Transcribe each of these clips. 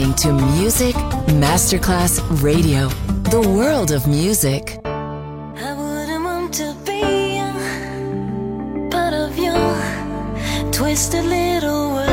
listening to Music Masterclass Radio, the world of music. I wouldn't want to be part of your twisted little world.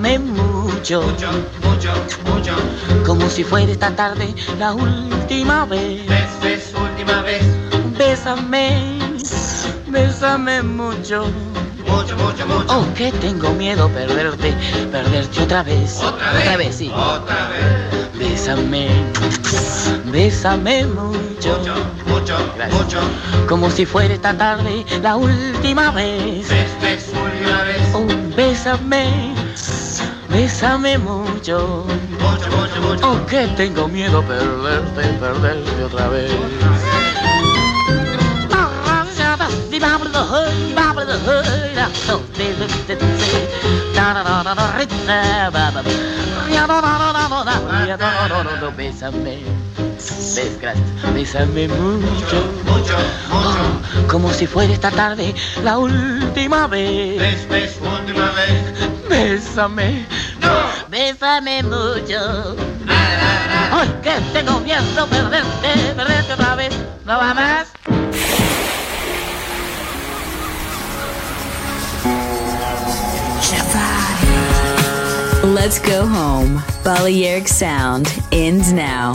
Bésame mucho, mucho, mucho, mucho. como si fuera esta tarde la última vez. Ves, última vez. Bésame, bésame mucho. Mucho, mucho, mucho. Oh, que tengo miedo perderte, perderte otra vez. Otra vez. Otra vez, sí. Otra vez. Bésame, bésame mucho. Mucho, mucho, Gracias. mucho. Como si fuera esta tarde la última vez. Ves, ves, última vez. Oh, bésame, bésame mucho. Mucho, mucho, mucho. Oh, que tengo miedo perderte, perderte otra vez. Bésame, Bes- gracias. Bésame mucho, Mucho, mucho. como si fuera esta tarde la última vez. Ves, última vez. Bésame, No. bésame mucho. Ay, que tengo miedo perderte, perderte otra vez. ¿No va más? Let's go home. Balearic Sound ends now.